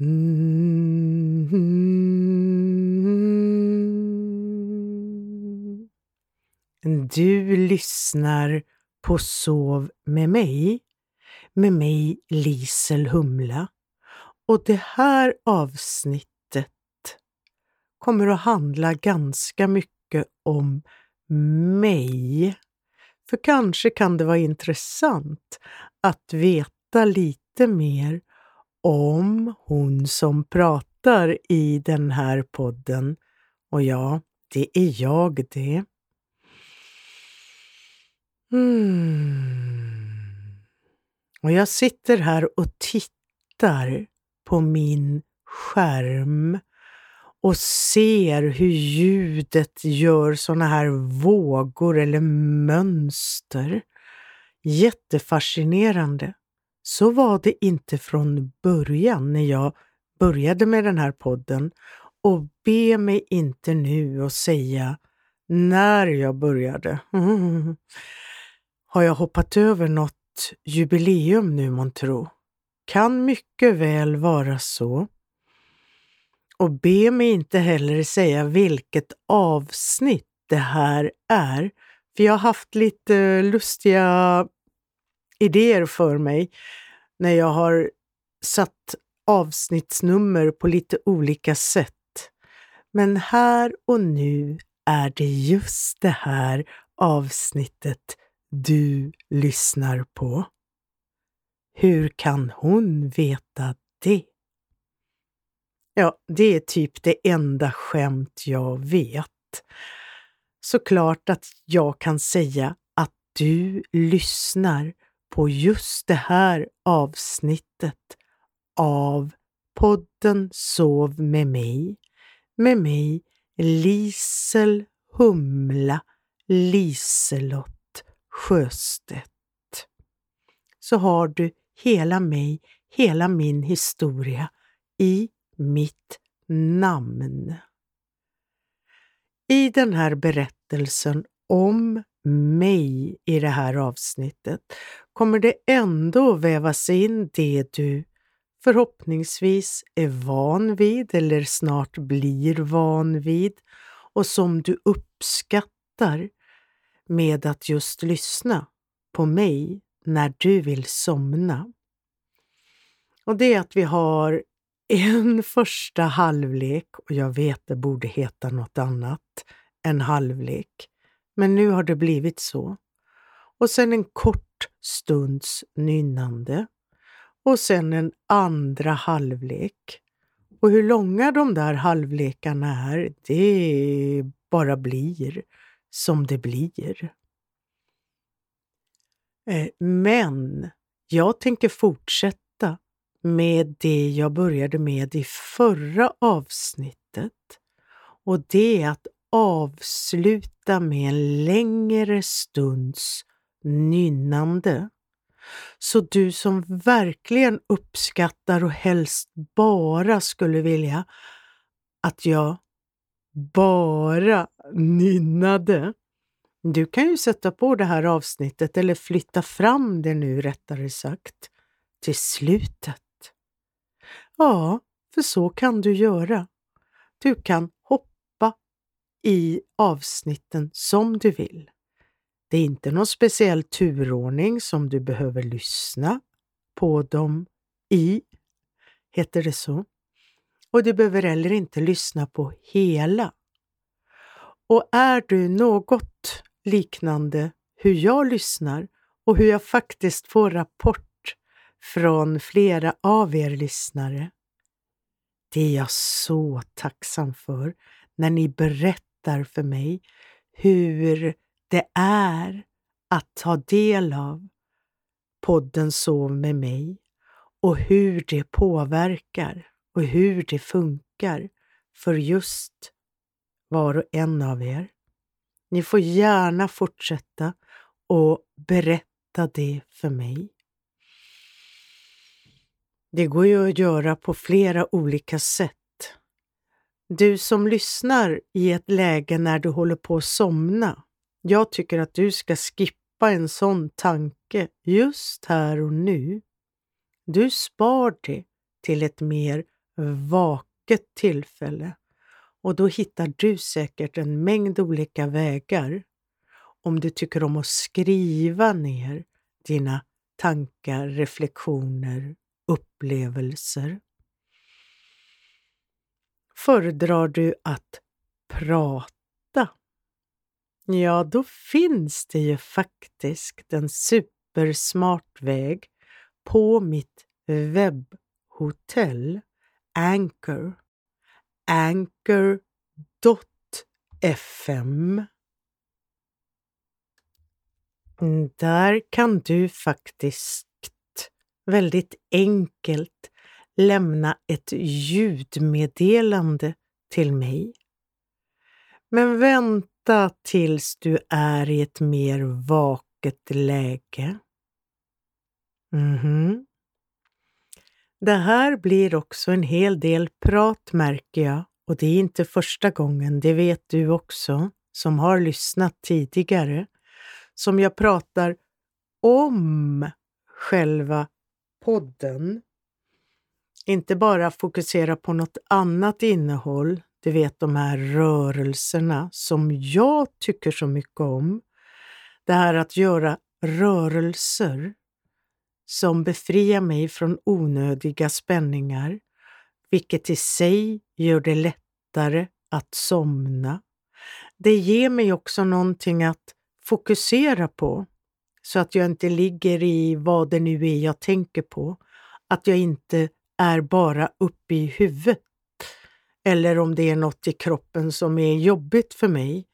Mm. Du lyssnar på Sov med mig, med mig Lisel Humla. Och det här avsnittet kommer att handla ganska mycket om mig. För kanske kan det vara intressant att veta lite mer om hon som pratar i den här podden. Och ja, det är jag det. Mm. Och jag sitter här och tittar på min skärm och ser hur ljudet gör sådana här vågor eller mönster. Jättefascinerande. Så var det inte från början när jag började med den här podden och be mig inte nu att säga när jag började. Har jag hoppat över något jubileum nu månntro? Kan mycket väl vara så. Och be mig inte heller säga vilket avsnitt det här är, för jag har haft lite lustiga idéer för mig när jag har satt avsnittsnummer på lite olika sätt. Men här och nu är det just det här avsnittet du lyssnar på. Hur kan hon veta det? Ja, det är typ det enda skämt jag vet. Såklart att jag kan säga att du lyssnar på just det här avsnittet av podden Sov med mig, med mig Lisel Humla Liselott Sjöstedt. Så har du hela mig, hela min historia i mitt namn. I den här berättelsen om mig i det här avsnittet kommer det ändå vävas in det du förhoppningsvis är van vid eller snart blir van vid och som du uppskattar med att just lyssna på mig när du vill somna. Och det är att vi har en första halvlek och jag vet det borde heta något annat än halvlek. Men nu har det blivit så. Och sen en kort stunds nynnande. Och sen en andra halvlek. Och hur långa de där halvlekarna är, det bara blir som det blir. Eh, men jag tänker fortsätta med det jag började med i förra avsnittet. Och det är att avsluta med en längre stunds nynnande. Så du som verkligen uppskattar och helst bara skulle vilja att jag bara nynnade. Du kan ju sätta på det här avsnittet eller flytta fram det nu rättare sagt till slutet. Ja, för så kan du göra. Du kan i avsnitten som du vill. Det är inte någon speciell turordning som du behöver lyssna på dem i, heter det så. Och du behöver heller inte lyssna på hela. Och är du något liknande hur jag lyssnar och hur jag faktiskt får rapport från flera av er lyssnare. Det är jag så tacksam för när ni berättar för mig hur det är att ta del av podden Sov med mig och hur det påverkar och hur det funkar för just var och en av er. Ni får gärna fortsätta och berätta det för mig. Det går ju att göra på flera olika sätt. Du som lyssnar i ett läge när du håller på att somna. Jag tycker att du ska skippa en sån tanke just här och nu. Du spar det till ett mer vaket tillfälle och då hittar du säkert en mängd olika vägar om du tycker om att skriva ner dina tankar, reflektioner, upplevelser. Föredrar du att prata? Ja, då finns det ju faktiskt en supersmart väg på mitt webbhotell Anchor. Anchor.fm Där kan du faktiskt väldigt enkelt lämna ett ljudmeddelande till mig. Men vänta tills du är i ett mer vaket läge. Mm -hmm. Det här blir också en hel del prat märker jag och det är inte första gången, det vet du också som har lyssnat tidigare, som jag pratar om själva podden. Inte bara fokusera på något annat innehåll, du vet de här rörelserna som jag tycker så mycket om. Det här att göra rörelser som befriar mig från onödiga spänningar, vilket i sig gör det lättare att somna. Det ger mig också någonting att fokusera på så att jag inte ligger i vad det nu är jag tänker på. Att jag inte är bara uppe i huvudet. Eller om det är något i kroppen som är jobbigt för mig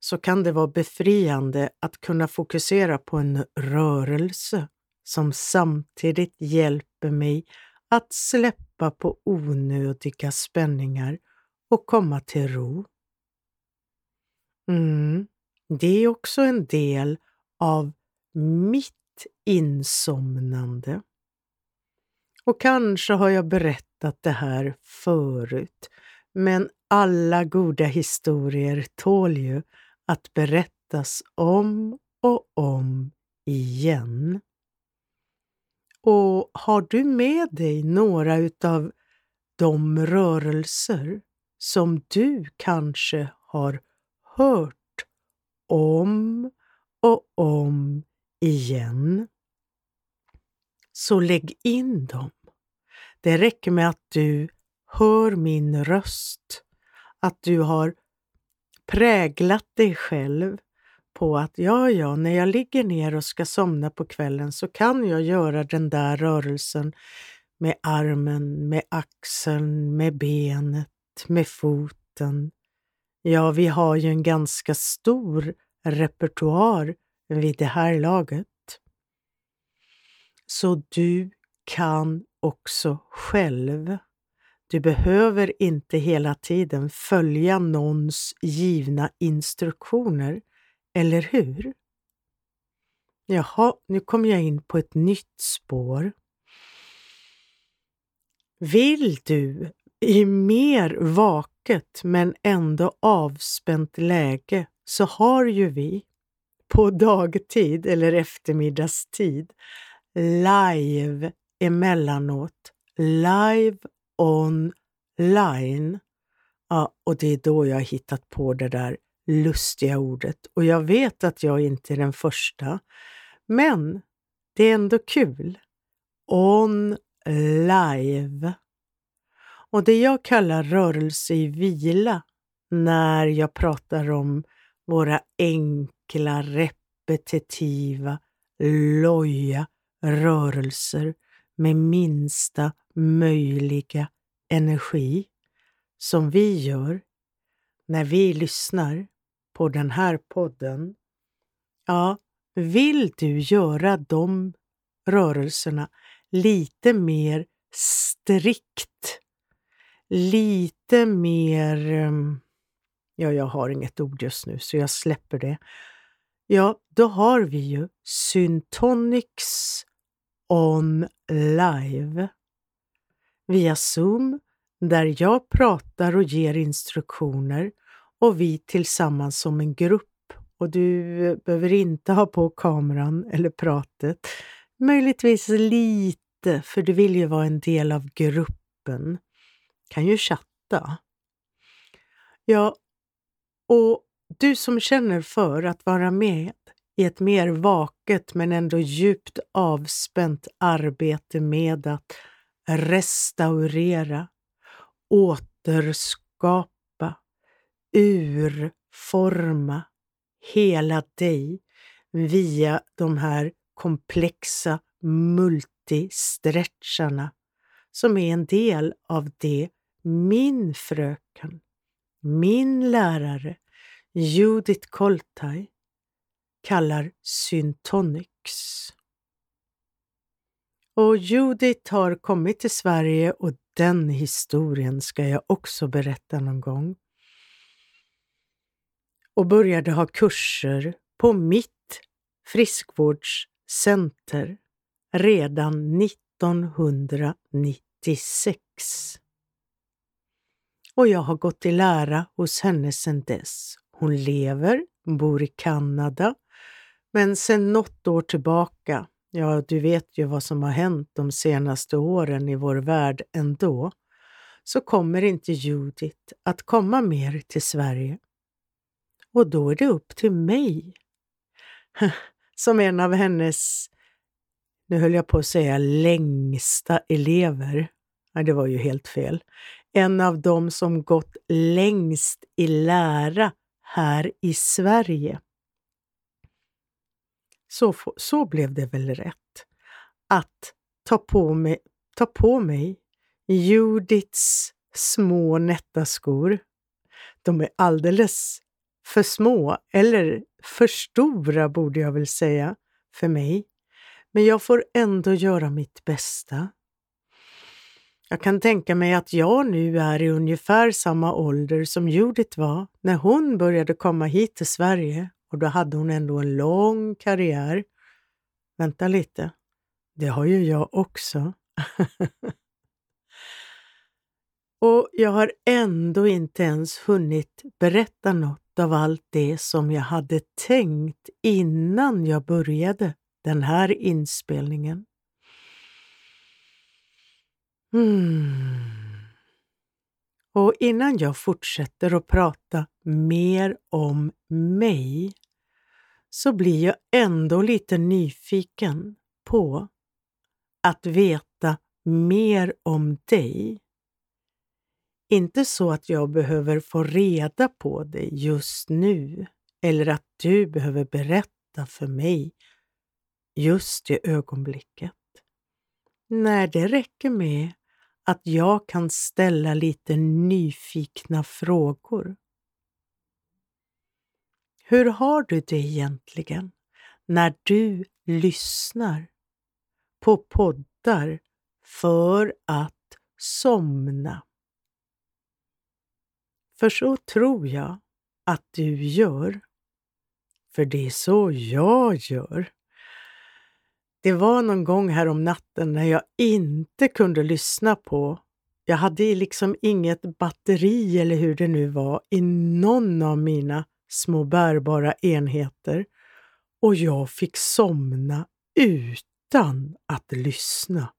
så kan det vara befriande att kunna fokusera på en rörelse som samtidigt hjälper mig att släppa på onödiga spänningar och komma till ro. Mm, det är också en del av mitt insomnande. Och kanske har jag berättat det här förut, men alla goda historier tål ju att berättas om och om igen. Och har du med dig några utav de rörelser som du kanske har hört om och om igen, så lägg in dem. Det räcker med att du hör min röst, att du har präglat dig själv på att ja, ja, när jag ligger ner och ska somna på kvällen så kan jag göra den där rörelsen med armen, med axeln, med benet, med foten. Ja, vi har ju en ganska stor repertoar vid det här laget. Så du kan också själv. Du behöver inte hela tiden följa någons givna instruktioner eller hur? Jaha, nu kommer jag in på ett nytt spår. Vill du i mer vaket men ändå avspänt läge så har ju vi på dagtid eller eftermiddagstid live emellanåt. Live online. Ja, och det är då jag har hittat på det där lustiga ordet. Och jag vet att jag inte är den första, men det är ändå kul. On live. Och det jag kallar rörelse i vila när jag pratar om våra enkla, repetitiva, loja rörelser med minsta möjliga energi som vi gör när vi lyssnar på den här podden, ja, vill du göra de rörelserna lite mer strikt, lite mer... Ehm, ja, jag har inget ord just nu så jag släpper det. Ja, då har vi ju Syntonics on live via Zoom där jag pratar och ger instruktioner och vi tillsammans som en grupp. Och du behöver inte ha på kameran eller pratet. Möjligtvis lite, för du vill ju vara en del av gruppen. kan ju chatta. Ja, och du som känner för att vara med i ett mer vaket men ändå djupt avspänt arbete med att restaurera, återskapa, urforma hela dig via de här komplexa multistretcharna som är en del av det min fröken, min lärare Judith Koltaj, kallar syntonics. Och Judith har kommit till Sverige och den historien ska jag också berätta någon gång. Och började ha kurser på mitt friskvårdscenter redan 1996. Och jag har gått i lära hos henne sedan dess. Hon lever, bor i Kanada, men sedan något år tillbaka, ja, du vet ju vad som har hänt de senaste åren i vår värld ändå, så kommer inte Judith att komma mer till Sverige. Och då är det upp till mig. Som en av hennes, nu höll jag på att säga längsta elever. Nej, det var ju helt fel. En av dem som gått längst i lära här i Sverige. Så, så blev det väl rätt. Att ta på mig, ta på mig Judiths små nätta skor. De är alldeles för små, eller för stora borde jag väl säga, för mig. Men jag får ändå göra mitt bästa. Jag kan tänka mig att jag nu är i ungefär samma ålder som Judith var när hon började komma hit till Sverige och då hade hon ändå en lång karriär. Vänta lite, det har ju jag också. och jag har ändå inte ens hunnit berätta något av allt det som jag hade tänkt innan jag började den här inspelningen. Hmm. Och innan jag fortsätter att prata mer om mig så blir jag ändå lite nyfiken på att veta mer om dig. Inte så att jag behöver få reda på dig just nu eller att du behöver berätta för mig just i ögonblicket. Nej, det räcker med att jag kan ställa lite nyfikna frågor. Hur har du det egentligen när du lyssnar på poddar för att somna? För så tror jag att du gör. För det är så jag gör. Det var någon gång här om natten när jag inte kunde lyssna på jag hade liksom inget batteri eller hur det nu var i någon av mina små bärbara enheter och jag fick somna utan att lyssna.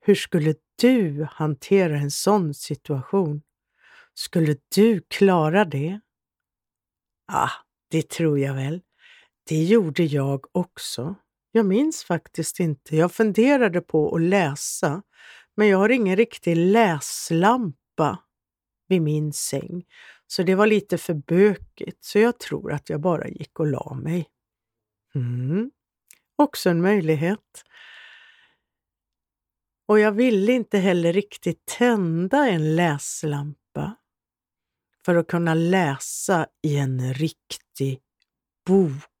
Hur skulle du hantera en sån situation? Skulle du klara det? Ah, det tror jag väl. Det gjorde jag också. Jag minns faktiskt inte. Jag funderade på att läsa, men jag har ingen riktig läslampa vid min säng, så det var lite för bökigt, så jag tror att jag bara gick och la mig. Mm. Också en möjlighet. Och jag ville inte heller riktigt tända en läslampa för att kunna läsa i en riktig bok.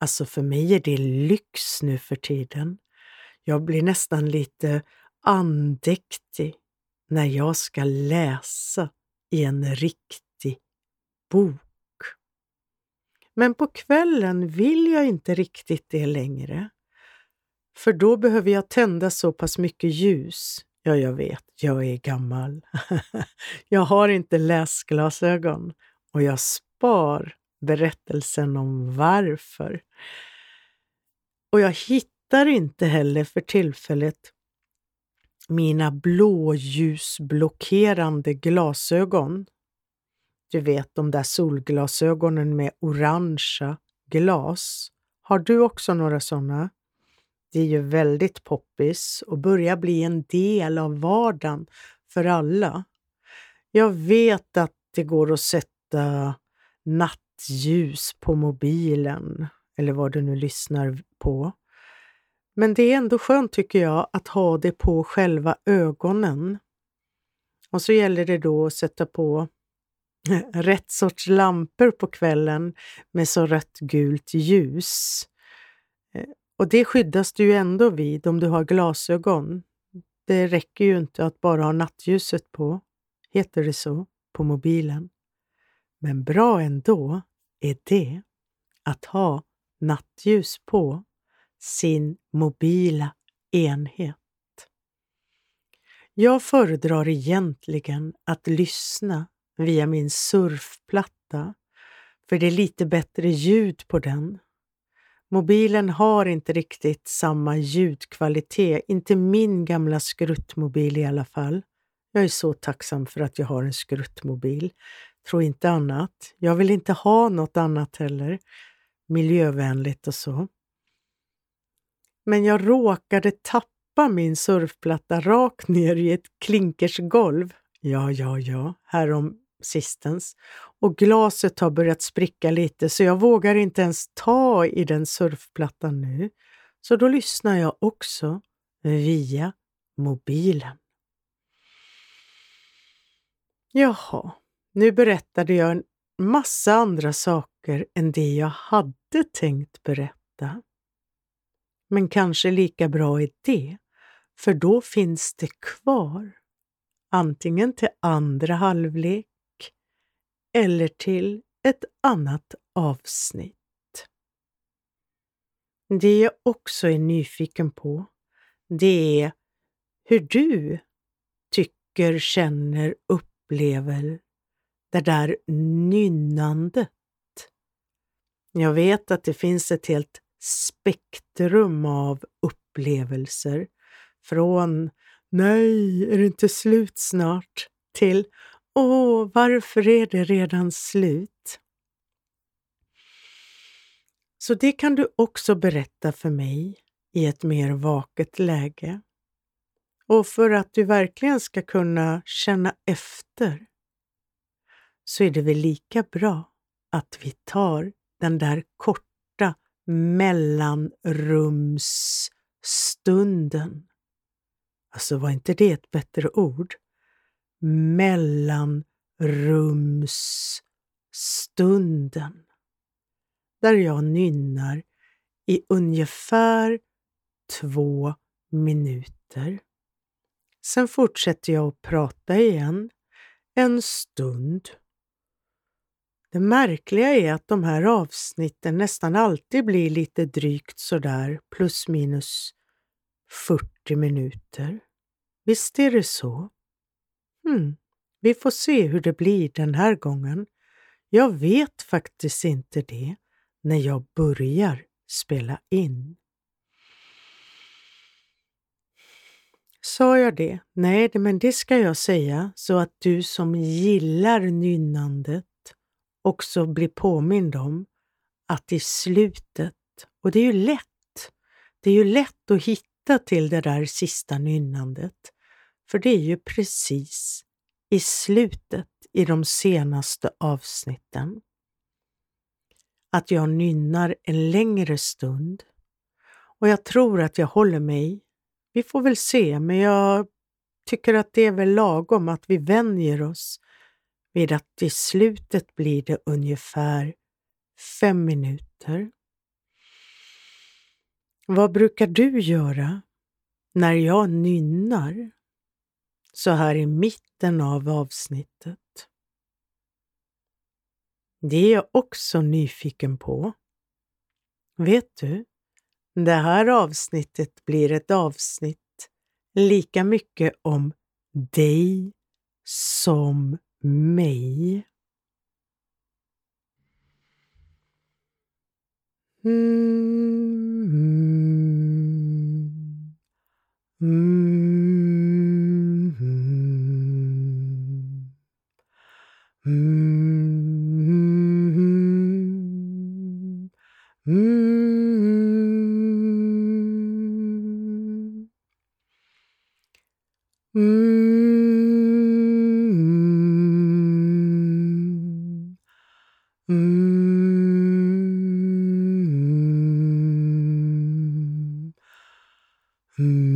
Alltså för mig är det lyx nu för tiden. Jag blir nästan lite andäktig när jag ska läsa i en riktig bok. Men på kvällen vill jag inte riktigt det längre. För då behöver jag tända så pass mycket ljus. Ja, jag vet, jag är gammal. jag har inte läsglasögon och jag spar berättelsen om varför. Och jag hittar inte heller för tillfället mina blåljusblockerande glasögon. Du vet de där solglasögonen med orangea glas. Har du också några sådana? Det är ju väldigt poppis och börjar bli en del av vardagen för alla. Jag vet att det går att sätta ljus på mobilen eller vad du nu lyssnar på. Men det är ändå skönt tycker jag att ha det på själva ögonen. Och så gäller det då att sätta på eh, rätt sorts lampor på kvällen med så rött gult ljus. Eh, och det skyddas du ju ändå vid om du har glasögon. Det räcker ju inte att bara ha nattljuset på, heter det så, på mobilen. Men bra ändå är det att ha nattljus på sin mobila enhet. Jag föredrar egentligen att lyssna via min surfplatta, för det är lite bättre ljud på den. Mobilen har inte riktigt samma ljudkvalitet, inte min gamla skruttmobil i alla fall. Jag är så tacksam för att jag har en skruttmobil. Tro inte annat. Jag vill inte ha något annat heller. Miljövänligt och så. Men jag råkade tappa min surfplatta rakt ner i ett klinkersgolv. Ja, ja, ja, härom sistens. Och glaset har börjat spricka lite så jag vågar inte ens ta i den surfplattan nu. Så då lyssnar jag också via mobilen. Jaha, nu berättade jag en massa andra saker än det jag hade tänkt berätta. Men kanske lika bra är det, för då finns det kvar. Antingen till andra halvlek eller till ett annat avsnitt. Det jag också är nyfiken på, det är hur du tycker, känner, upplever det där nynnandet. Jag vet att det finns ett helt spektrum av upplevelser. Från Nej, är det inte slut snart? till Åh, varför är det redan slut? Så det kan du också berätta för mig i ett mer vaket läge. Och för att du verkligen ska kunna känna efter så är det väl lika bra att vi tar den där korta mellanrumsstunden. Alltså var inte det ett bättre ord? mellanrumsstunden där jag nynnar i ungefär två minuter. Sen fortsätter jag att prata igen en stund. Det märkliga är att de här avsnitten nästan alltid blir lite drygt sådär plus minus 40 minuter. Visst är det så? Hmm, vi får se hur det blir den här gången. Jag vet faktiskt inte det när jag börjar spela in. Sa jag det? Nej, men det ska jag säga så att du som gillar nynnandet också bli påmind om att i slutet, och det är ju lätt, det är ju lätt att hitta till det där sista nynnandet, för det är ju precis i slutet i de senaste avsnitten. Att jag nynnar en längre stund. Och jag tror att jag håller mig. Vi får väl se, men jag tycker att det är väl lagom att vi vänjer oss vid att i slutet blir det ungefär fem minuter. Vad brukar du göra när jag nynnar? så här i mitten av avsnittet. Det är jag också nyfiken på. Vet du, det här avsnittet blir ett avsnitt lika mycket om dig som mig. Mm, mm, mm, Mm-hmm. Mm-hmm.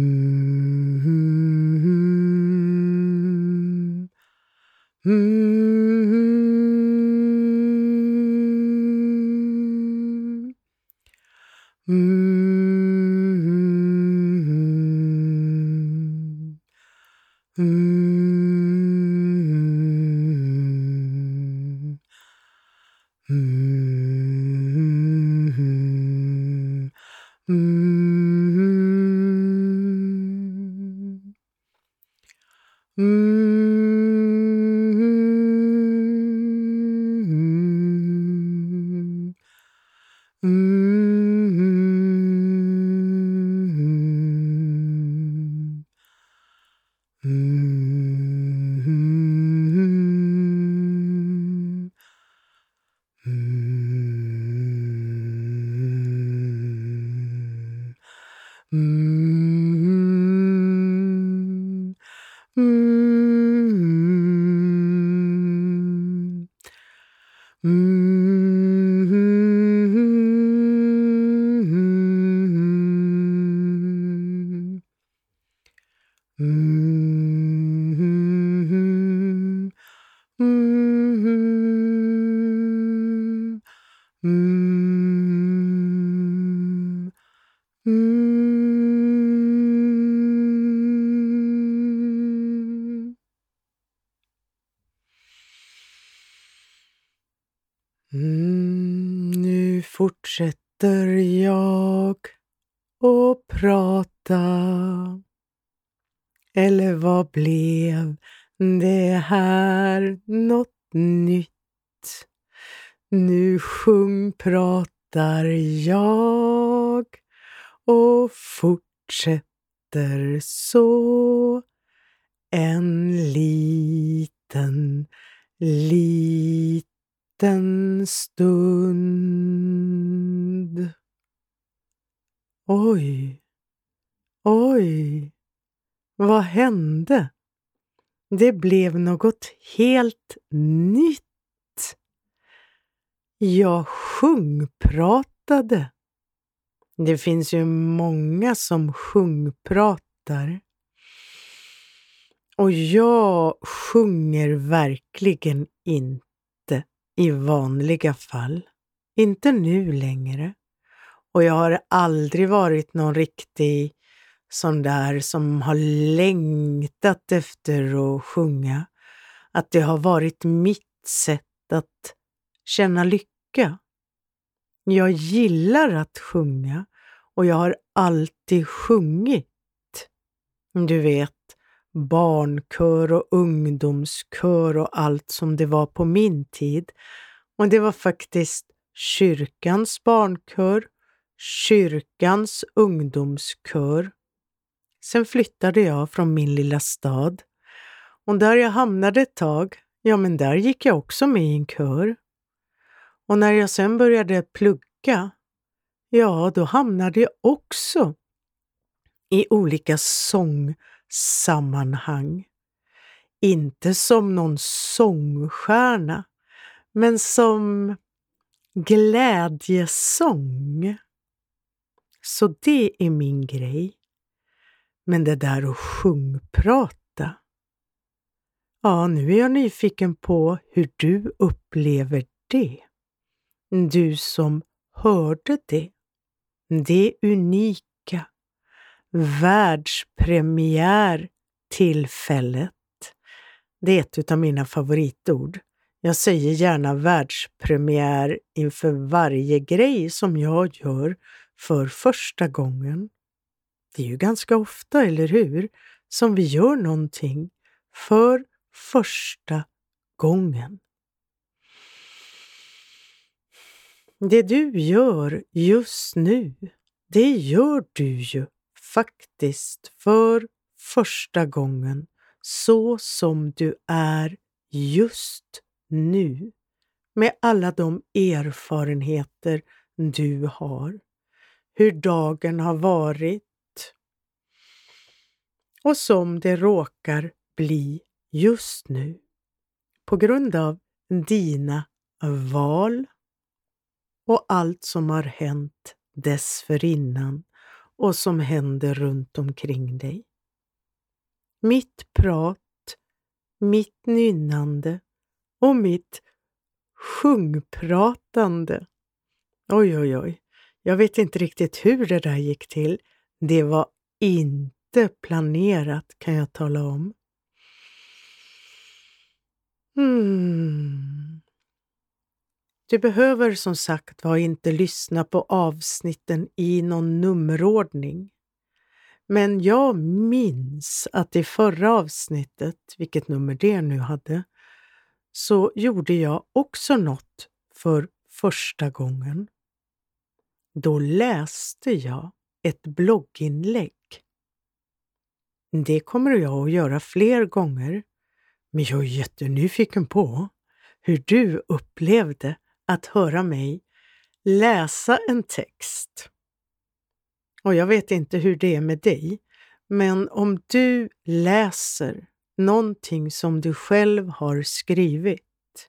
嗯。Blev det här något nytt? Nu sjungpratar jag och fortsätter så en liten, liten stund. Oj, oj, vad hände? Det blev något helt nytt. Jag sjungpratade. Det finns ju många som sjungpratar. Och jag sjunger verkligen inte i vanliga fall. Inte nu längre. Och jag har aldrig varit någon riktig sån där som har längtat efter att sjunga. Att det har varit mitt sätt att känna lycka. Jag gillar att sjunga och jag har alltid sjungit. Du vet, barnkör och ungdomskör och allt som det var på min tid. Och det var faktiskt kyrkans barnkör, kyrkans ungdomskör. Sen flyttade jag från min lilla stad och där jag hamnade ett tag, ja men där gick jag också med i en kör. Och när jag sen började plugga, ja då hamnade jag också i olika sångsammanhang. Inte som någon sångstjärna, men som glädjesång. Så det är min grej. Men det där att sjungprata. Ja, nu är jag nyfiken på hur du upplever det. Du som hörde det. Det unika världspremiärtillfället. Det är ett av mina favoritord. Jag säger gärna världspremiär inför varje grej som jag gör för första gången. Det är ju ganska ofta, eller hur, som vi gör någonting för första gången. Det du gör just nu, det gör du ju faktiskt för första gången så som du är just nu med alla de erfarenheter du har, hur dagen har varit och som det råkar bli just nu på grund av dina val och allt som har hänt dessförinnan och som händer runt omkring dig. Mitt prat, mitt nynnande och mitt sjungpratande. Oj, oj, oj. Jag vet inte riktigt hur det där gick till. Det var inte planerat kan jag tala om. Mm. Du behöver som sagt var inte lyssna på avsnitten i någon nummerordning. Men jag minns att i förra avsnittet, vilket nummer det nu hade, så gjorde jag också något för första gången. Då läste jag ett blogginlägg. Det kommer jag att göra fler gånger, men jag är jättenyfiken på hur du upplevde att höra mig läsa en text. Och jag vet inte hur det är med dig, men om du läser någonting som du själv har skrivit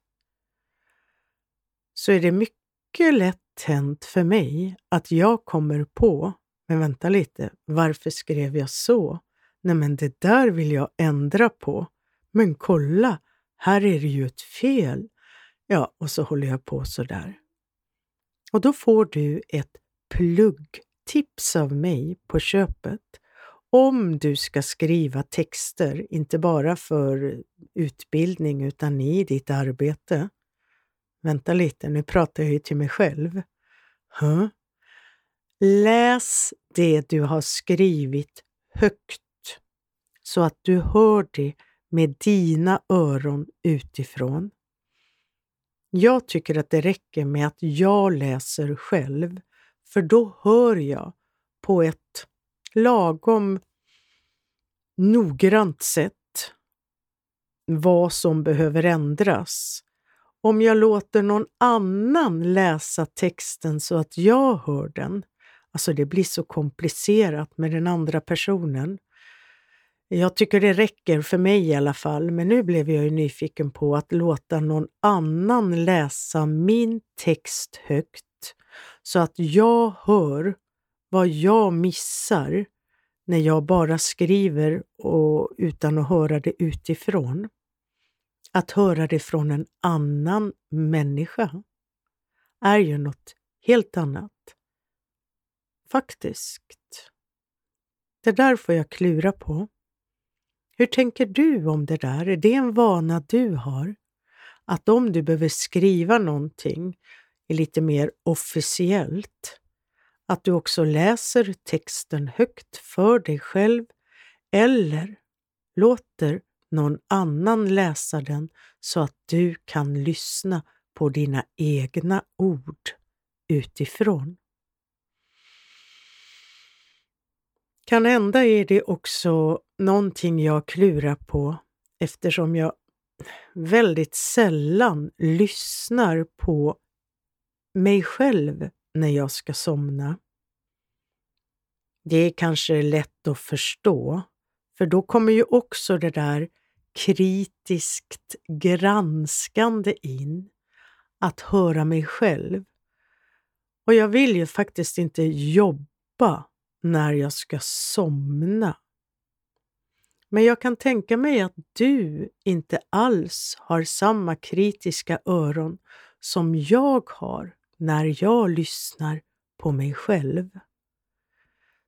så är det mycket lätt hänt för mig att jag kommer på, men vänta lite, varför skrev jag så? Nej, men det där vill jag ändra på. Men kolla, här är det ju ett fel. Ja, och så håller jag på så där. Och då får du ett pluggtips av mig på köpet om du ska skriva texter, inte bara för utbildning utan i ditt arbete. Vänta lite, nu pratar jag ju till mig själv. Huh? Läs det du har skrivit högt så att du hör det med dina öron utifrån. Jag tycker att det räcker med att jag läser själv, för då hör jag på ett lagom noggrant sätt vad som behöver ändras. Om jag låter någon annan läsa texten så att jag hör den, alltså det blir så komplicerat med den andra personen. Jag tycker det räcker, för mig i alla fall, men nu blev jag ju nyfiken på att låta någon annan läsa min text högt så att jag hör vad jag missar när jag bara skriver och utan att höra det utifrån. Att höra det från en annan människa är ju något helt annat. Faktiskt. Det där får jag klura på. Hur tänker du om det där? Är det en vana du har? Att om du behöver skriva någonting lite mer officiellt, att du också läser texten högt för dig själv eller låter någon annan läsa den så att du kan lyssna på dina egna ord utifrån. Kan hända är det också någonting jag klurar på eftersom jag väldigt sällan lyssnar på mig själv när jag ska somna. Det är kanske lätt att förstå, för då kommer ju också det där kritiskt granskande in, att höra mig själv. Och jag vill ju faktiskt inte jobba när jag ska somna. Men jag kan tänka mig att du inte alls har samma kritiska öron som jag har när jag lyssnar på mig själv.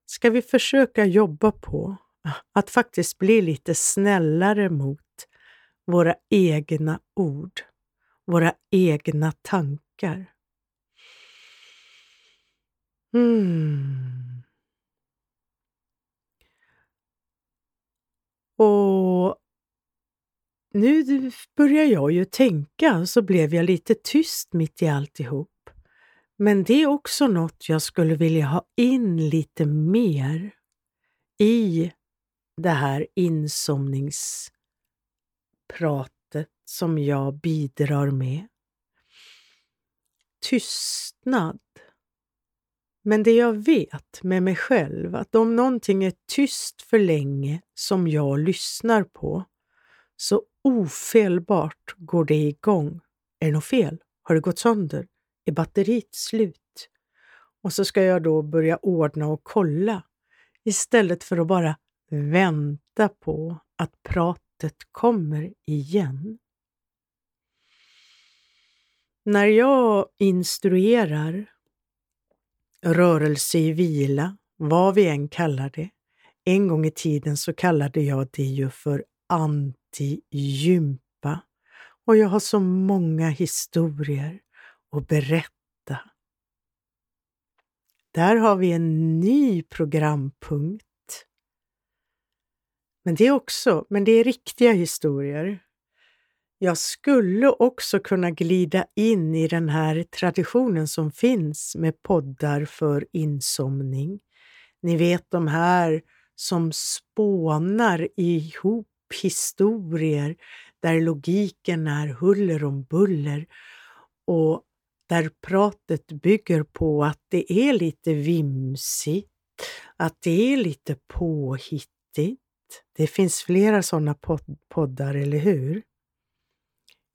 Ska vi försöka jobba på att faktiskt bli lite snällare mot våra egna ord, våra egna tankar. Mm. Och nu börjar jag ju tänka, så blev jag lite tyst mitt i alltihop. Men det är också något jag skulle vilja ha in lite mer i det här insomningspratet som jag bidrar med. Tystnad. Men det jag vet med mig själv, att om någonting är tyst för länge som jag lyssnar på, så ofelbart går det igång. Är det något fel? Har det gått sönder? Är batteriet slut? Och så ska jag då börja ordna och kolla istället för att bara vänta på att pratet kommer igen. När jag instruerar rörelse i vila, vad vi än kallar det, en gång i tiden så kallade jag det ju för anti-gympa och jag har så många historier att berätta. Där har vi en ny programpunkt. Men det är också, men det är riktiga historier. Jag skulle också kunna glida in i den här traditionen som finns med poddar för insomning. Ni vet de här som spånar ihop historier där logiken är huller om buller och där pratet bygger på att det är lite vimsigt, att det är lite påhittigt. Det finns flera sådana poddar, eller hur?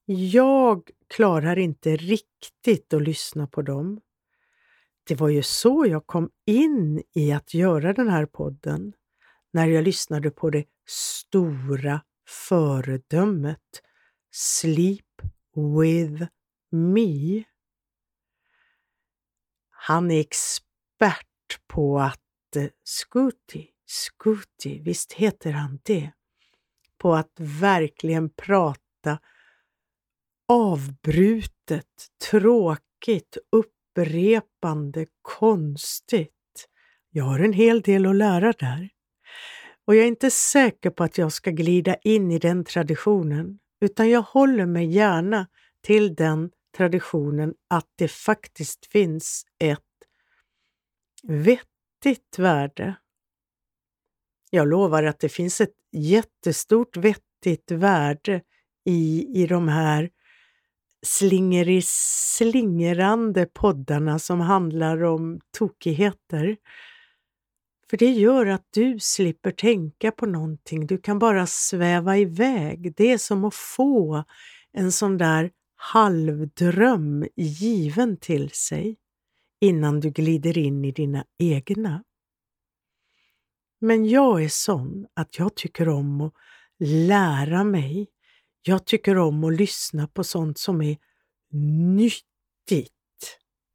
Jag klarar inte riktigt att lyssna på dem. Det var ju så jag kom in i att göra den här podden, när jag lyssnade på det stora föredömet Sleep with me. Han är expert på att eh, Scooty, Scooty, visst heter han det? På att verkligen prata avbrutet, tråkigt, upprepande, konstigt. Jag har en hel del att lära där. Och jag är inte säker på att jag ska glida in i den traditionen, utan jag håller mig gärna till den traditionen att det faktiskt finns ett vettigt värde. Jag lovar att det finns ett jättestort vettigt värde i, i de här slingerislingrande poddarna som handlar om tokigheter. För det gör att du slipper tänka på någonting, du kan bara sväva iväg. Det är som att få en sån där halvdröm given till sig innan du glider in i dina egna. Men jag är sån att jag tycker om att lära mig. Jag tycker om att lyssna på sånt som är nyttigt.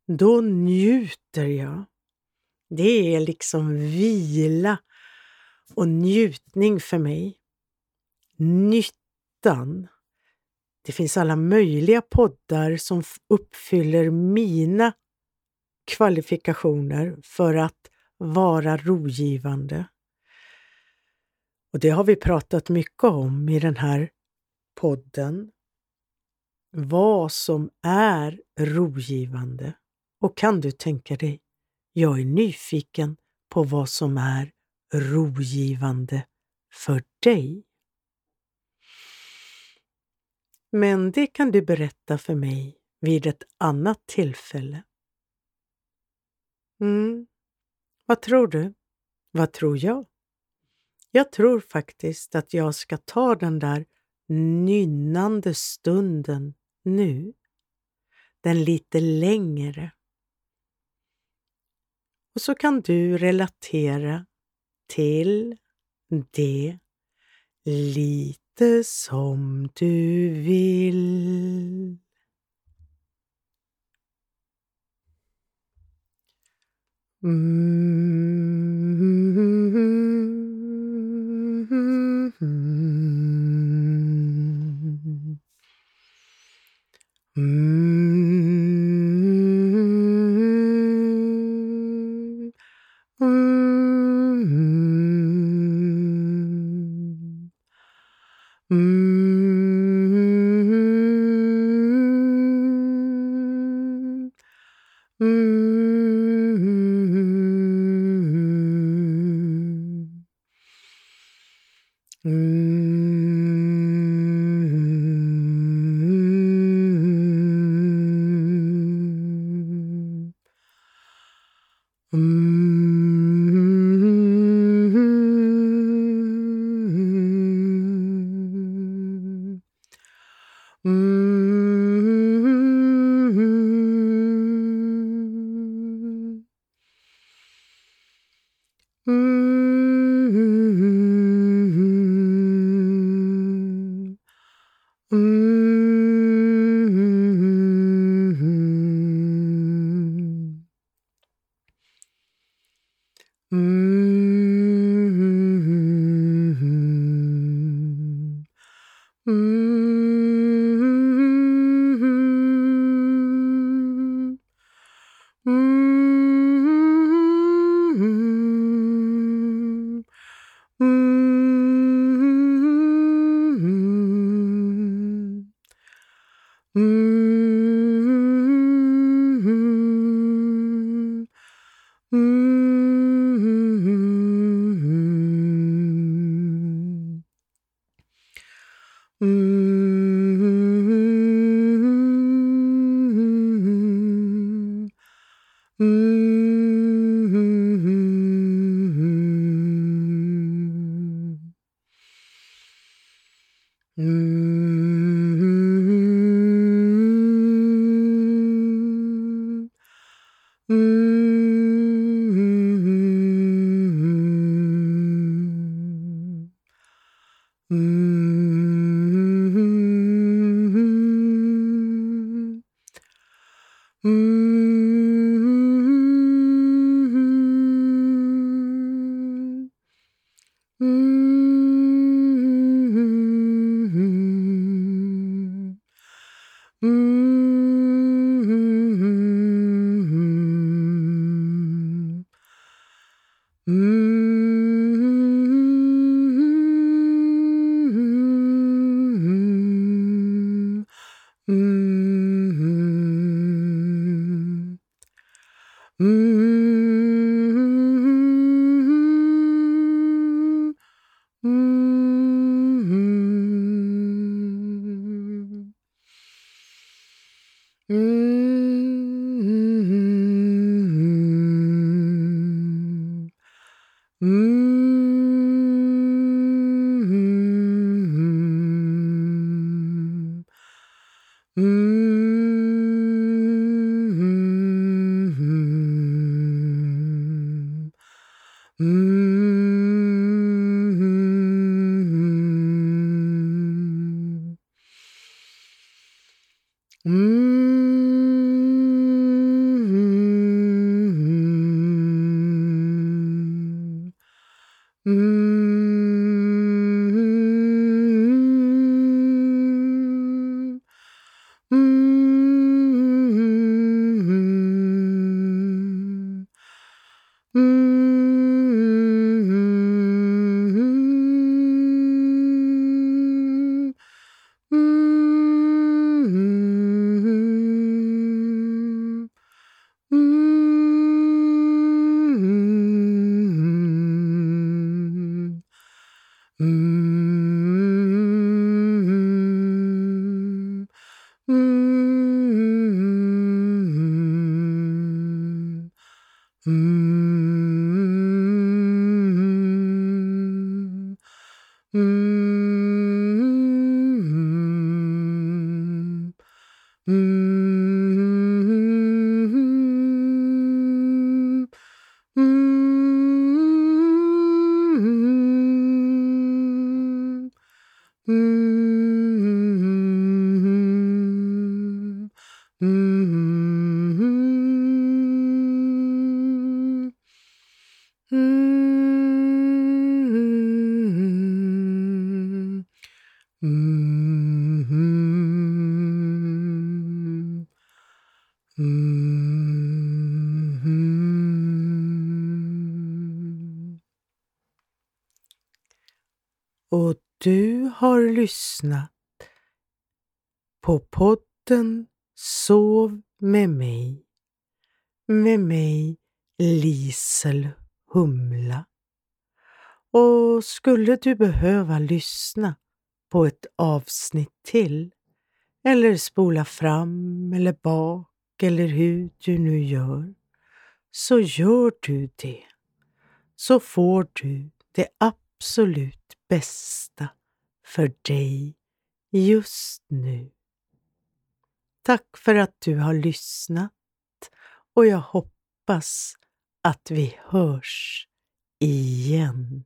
Då njuter jag. Det är liksom vila och njutning för mig. Nyttan det finns alla möjliga poddar som uppfyller mina kvalifikationer för att vara rogivande. Och det har vi pratat mycket om i den här podden. Vad som är rogivande. Och kan du tänka dig, jag är nyfiken på vad som är rogivande för dig. Men det kan du berätta för mig vid ett annat tillfälle. Mm. Vad tror du? Vad tror jag? Jag tror faktiskt att jag ska ta den där nynnande stunden nu. Den lite längre. Och så kan du relatera till det lite som du vill. Mm. Mm. Mm. Mm. Mm. Och du har lyssnat på podden Sov med mig, med mig Lisel Humla. Och skulle du behöva lyssna på ett avsnitt till eller spola fram eller bak eller hur du nu gör, så gör du det. Så får du det absolut bästa för dig just nu. Tack för att du har lyssnat och jag hoppas att vi hörs igen.